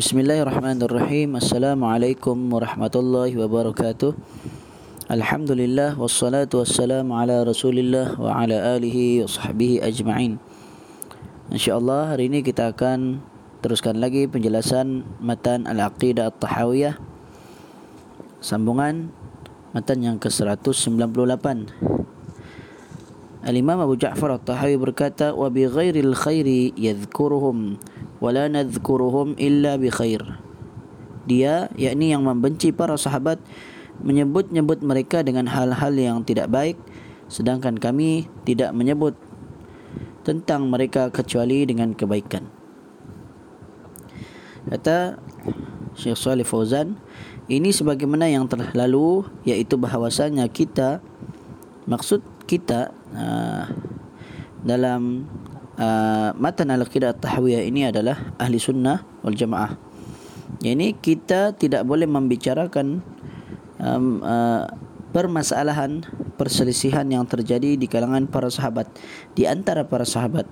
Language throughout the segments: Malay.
Bismillahirrahmanirrahim. Assalamualaikum warahmatullahi wabarakatuh. Alhamdulillah wassalatu wassalamu ala Rasulillah wa ala alihi wa sahbihi ajma'in. Insyaallah hari ini kita akan teruskan lagi penjelasan matan Al-Aqidah At-Tahawiyah. Sambungan matan yang ke-198. Al-Imam Abu Ja'far At-Tahawi berkata wa bi ghairil khairi yadhkuruhum wa la nadhkuruhum illa bi khair. Dia yakni yang membenci para sahabat menyebut-nyebut mereka dengan hal-hal yang tidak baik sedangkan kami tidak menyebut tentang mereka kecuali dengan kebaikan. Kata Syekh Salih Fauzan, ini sebagaimana yang telah lalu iaitu bahawasanya kita maksud kita uh, dalam uh, matan al-aqidah tahwiyah ini adalah ahli sunnah wal jamaah. Ini kita tidak boleh membicarakan um, uh, permasalahan perselisihan yang terjadi di kalangan para sahabat di antara para sahabat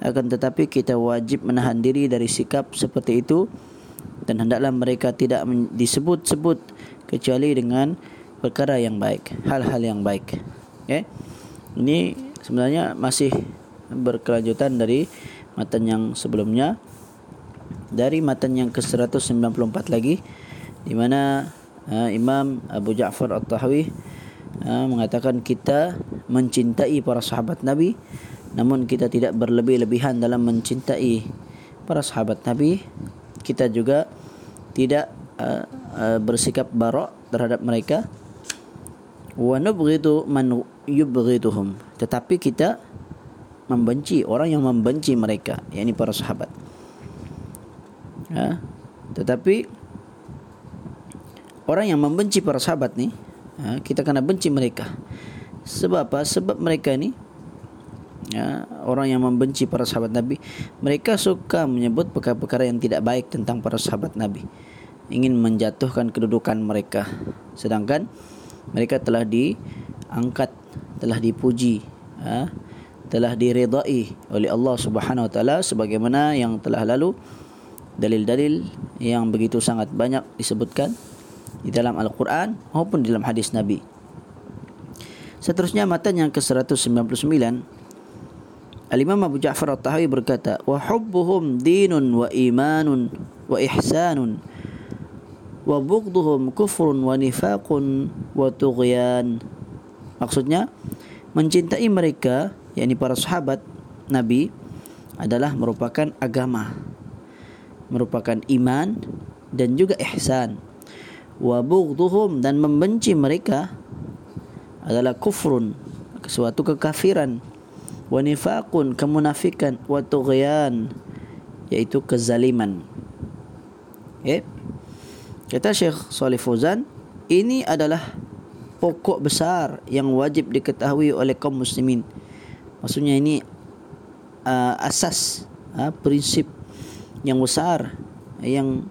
akan tetapi kita wajib menahan diri dari sikap seperti itu dan hendaklah mereka tidak disebut-sebut kecuali dengan perkara yang baik hal-hal yang baik okay? ini sebenarnya masih berkelanjutan dari matan yang sebelumnya. Dari matan yang ke-194 lagi di mana uh, Imam Abu Ja'far At-Tahawi uh, mengatakan kita mencintai para sahabat Nabi namun kita tidak berlebih-lebihan dalam mencintai para sahabat Nabi. Kita juga tidak uh, uh, bersikap barok terhadap mereka. Wa nubghidu man yubghiduhum tetapi kita membenci orang yang membenci mereka yakni para sahabat. Ha? tetapi orang yang membenci para sahabat ni ha, kita kena benci mereka. Sebab apa? Sebab mereka ni ya, orang yang membenci para sahabat Nabi mereka suka menyebut perkara-perkara yang tidak baik tentang para sahabat Nabi. Ingin menjatuhkan kedudukan mereka. Sedangkan mereka telah diangkat telah dipuji ha, telah diridai oleh Allah Subhanahu wa taala sebagaimana yang telah lalu dalil-dalil yang begitu sangat banyak disebutkan di dalam Al-Quran maupun di dalam hadis Nabi. Seterusnya matan yang ke-199 Al-Imam Abu Ja'far At-Tahawi berkata wa hubbuhum dinun wa imanun wa ihsanun wa bughdhuhum kufrun wa nifaqun wa tughyan Maksudnya mencintai mereka yakni para sahabat Nabi adalah merupakan agama merupakan iman dan juga ihsan. Wa bughdhuhum dan membenci mereka adalah kufrun suatu kekafiran. Wa nifaqun kemunafikan. Wa tughyan yaitu kezaliman. Okay. kata Syekh Salih Fauzan ini adalah pokok besar yang wajib diketahui oleh kaum muslimin maksudnya ini uh, asas uh, prinsip yang besar yang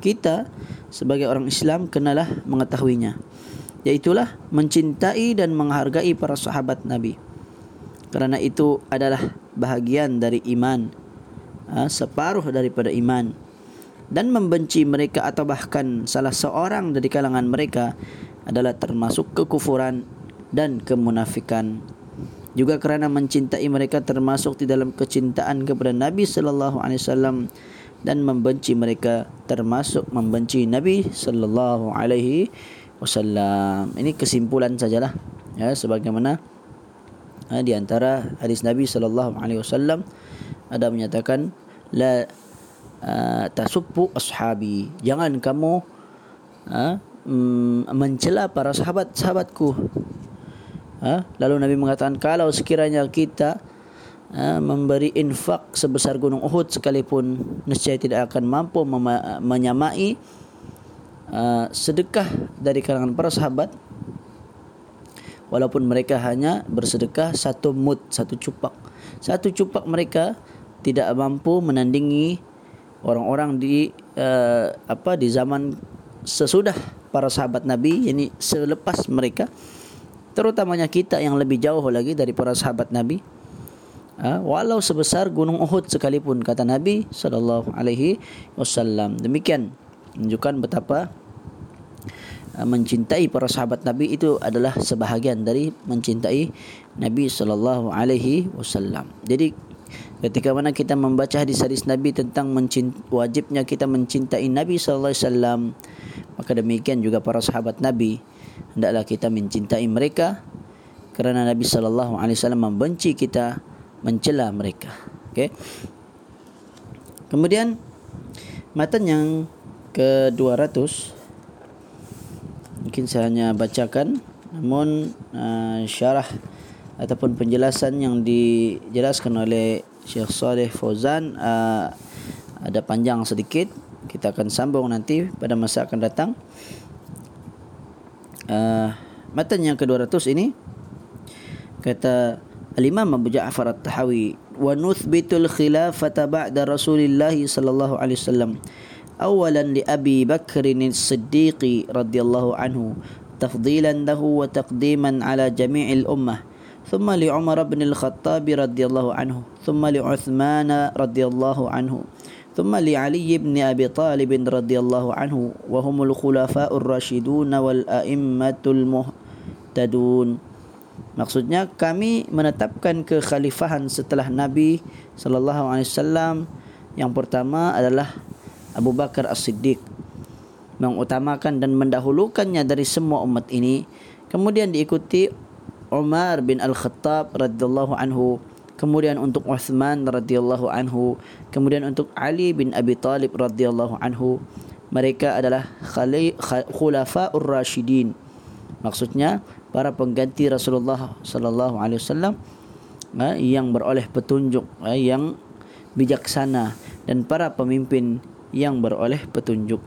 kita sebagai orang Islam kenalah mengetahuinya. Yaitulah mencintai dan menghargai para sahabat Nabi. Kerana itu adalah bahagian dari iman ha, separuh daripada iman. Dan membenci mereka atau bahkan salah seorang dari kalangan mereka adalah termasuk kekufuran dan kemunafikan juga kerana mencintai mereka termasuk di dalam kecintaan kepada Nabi sallallahu alaihi wasallam dan membenci mereka termasuk membenci Nabi sallallahu alaihi wasallam. Ini kesimpulan sajalah ya sebagaimana ha, di antara hadis Nabi sallallahu alaihi wasallam ada menyatakan la uh, tasubbu ashabi. Jangan kamu uh, mencela para sahabat-sahabatku. Ha? Lalu Nabi mengatakan kalau sekiranya kita ha, memberi infak sebesar gunung Uhud sekalipun nescaya tidak akan mampu menyamai uh, sedekah dari kalangan para sahabat walaupun mereka hanya bersedekah satu mud satu cupak satu cupak mereka tidak mampu menandingi orang-orang di apa di zaman sesudah para sahabat Nabi ini selepas mereka terutamanya kita yang lebih jauh lagi dari para sahabat Nabi Ha, walau sebesar gunung Uhud sekalipun kata Nabi sallallahu alaihi wasallam. Demikian menunjukkan betapa uh, mencintai para sahabat Nabi itu adalah sebahagian dari mencintai Nabi sallallahu alaihi wasallam. Jadi ketika mana kita membaca hadis-hadis Nabi tentang wajibnya kita mencintai Nabi sallallahu alaihi wasallam, maka demikian juga para sahabat Nabi hendaklah kita mencintai mereka kerana Nabi sallallahu alaihi wasallam membenci kita mencela mereka. Okey. Kemudian matan yang ke-200 mungkin saya hanya bacakan namun uh, syarah ataupun penjelasan yang dijelaskan oleh Syekh Saleh Fauzan uh, ada panjang sedikit kita akan sambung nanti pada masa akan datang uh, matan yang ke-200 ini kata Al-Imam Abu Ja'far At-Tahawi wa nuthbitul khilafata ba'da Rasulillah sallallahu alaihi wasallam awalan li Abi Bakr as-Siddiq radhiyallahu anhu tafdilan lahu wa taqdiman ala jami'il ummah ثم لعمر بن الخطاب رضي الله عنه ثم لعثمان رضي الله عنه ثم لعلي بن أبي طالب رضي الله عنه وهم الخلفاء الراشدون والأئمة المهتدون Maksudnya kami menetapkan kekhalifahan setelah Nabi sallallahu alaihi wasallam yang pertama adalah Abu Bakar As-Siddiq mengutamakan dan mendahulukannya dari semua umat ini kemudian diikuti Umar bin Al-Khattab radhiyallahu anhu kemudian untuk Uthman radhiyallahu anhu. Kemudian untuk Ali bin Abi Talib radhiyallahu anhu. Mereka adalah khulafaur rasyidin maksudnya para pengganti Rasulullah sallallahu alaihi wasallam ha, yang beroleh petunjuk ha, yang bijaksana. Dan para pemimpin yang beroleh petunjuk.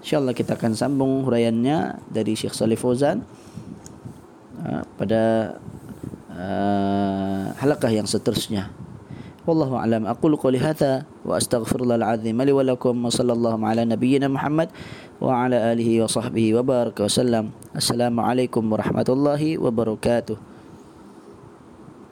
Insyaallah kita akan sambung huraiannya dari Syekh Salih Fauzan ha, pada uh, halaqah yang seterusnya. Wallahu a'lam. Aqulu qouli hadza wa astaghfirullahal azim li wa lakum wa sallallahu ala nabiyyina Muhammad wa ala alihi wa sahbihi wa baraka wa sallam. Assalamualaikum warahmatullahi wabarakatuh.